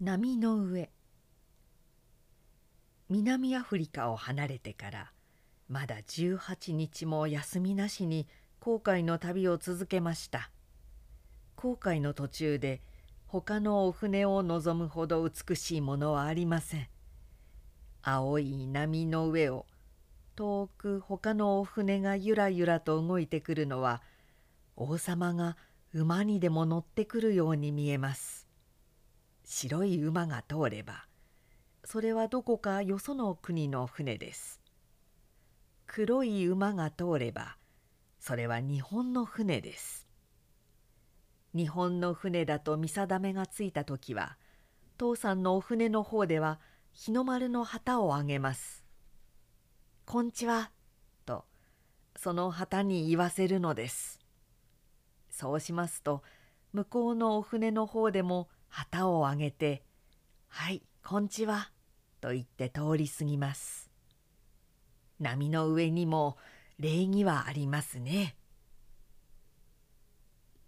波の上。南アフリカを離れてからまだ18日も休みなしに航海の旅を続けました。航海の途中で他のお船を望むほど美しいものはありません。青い波の上を遠く他のお船がゆらゆらと動いてくるのは王様が馬にでも乗ってくるように見えます。白い馬が通ればそれはどこかよその国の船です。黒い馬が通ればそれは日本の船です。日本の船だと見定めがついた時は父さんのお船の方では日の丸の旗をあげます「こんちは」とその旗に言わせるのです。そうしますと向こうのお船の方でも旗をあげて「はいこんちは」と言って通り過ぎます波の上にも礼儀はありますね。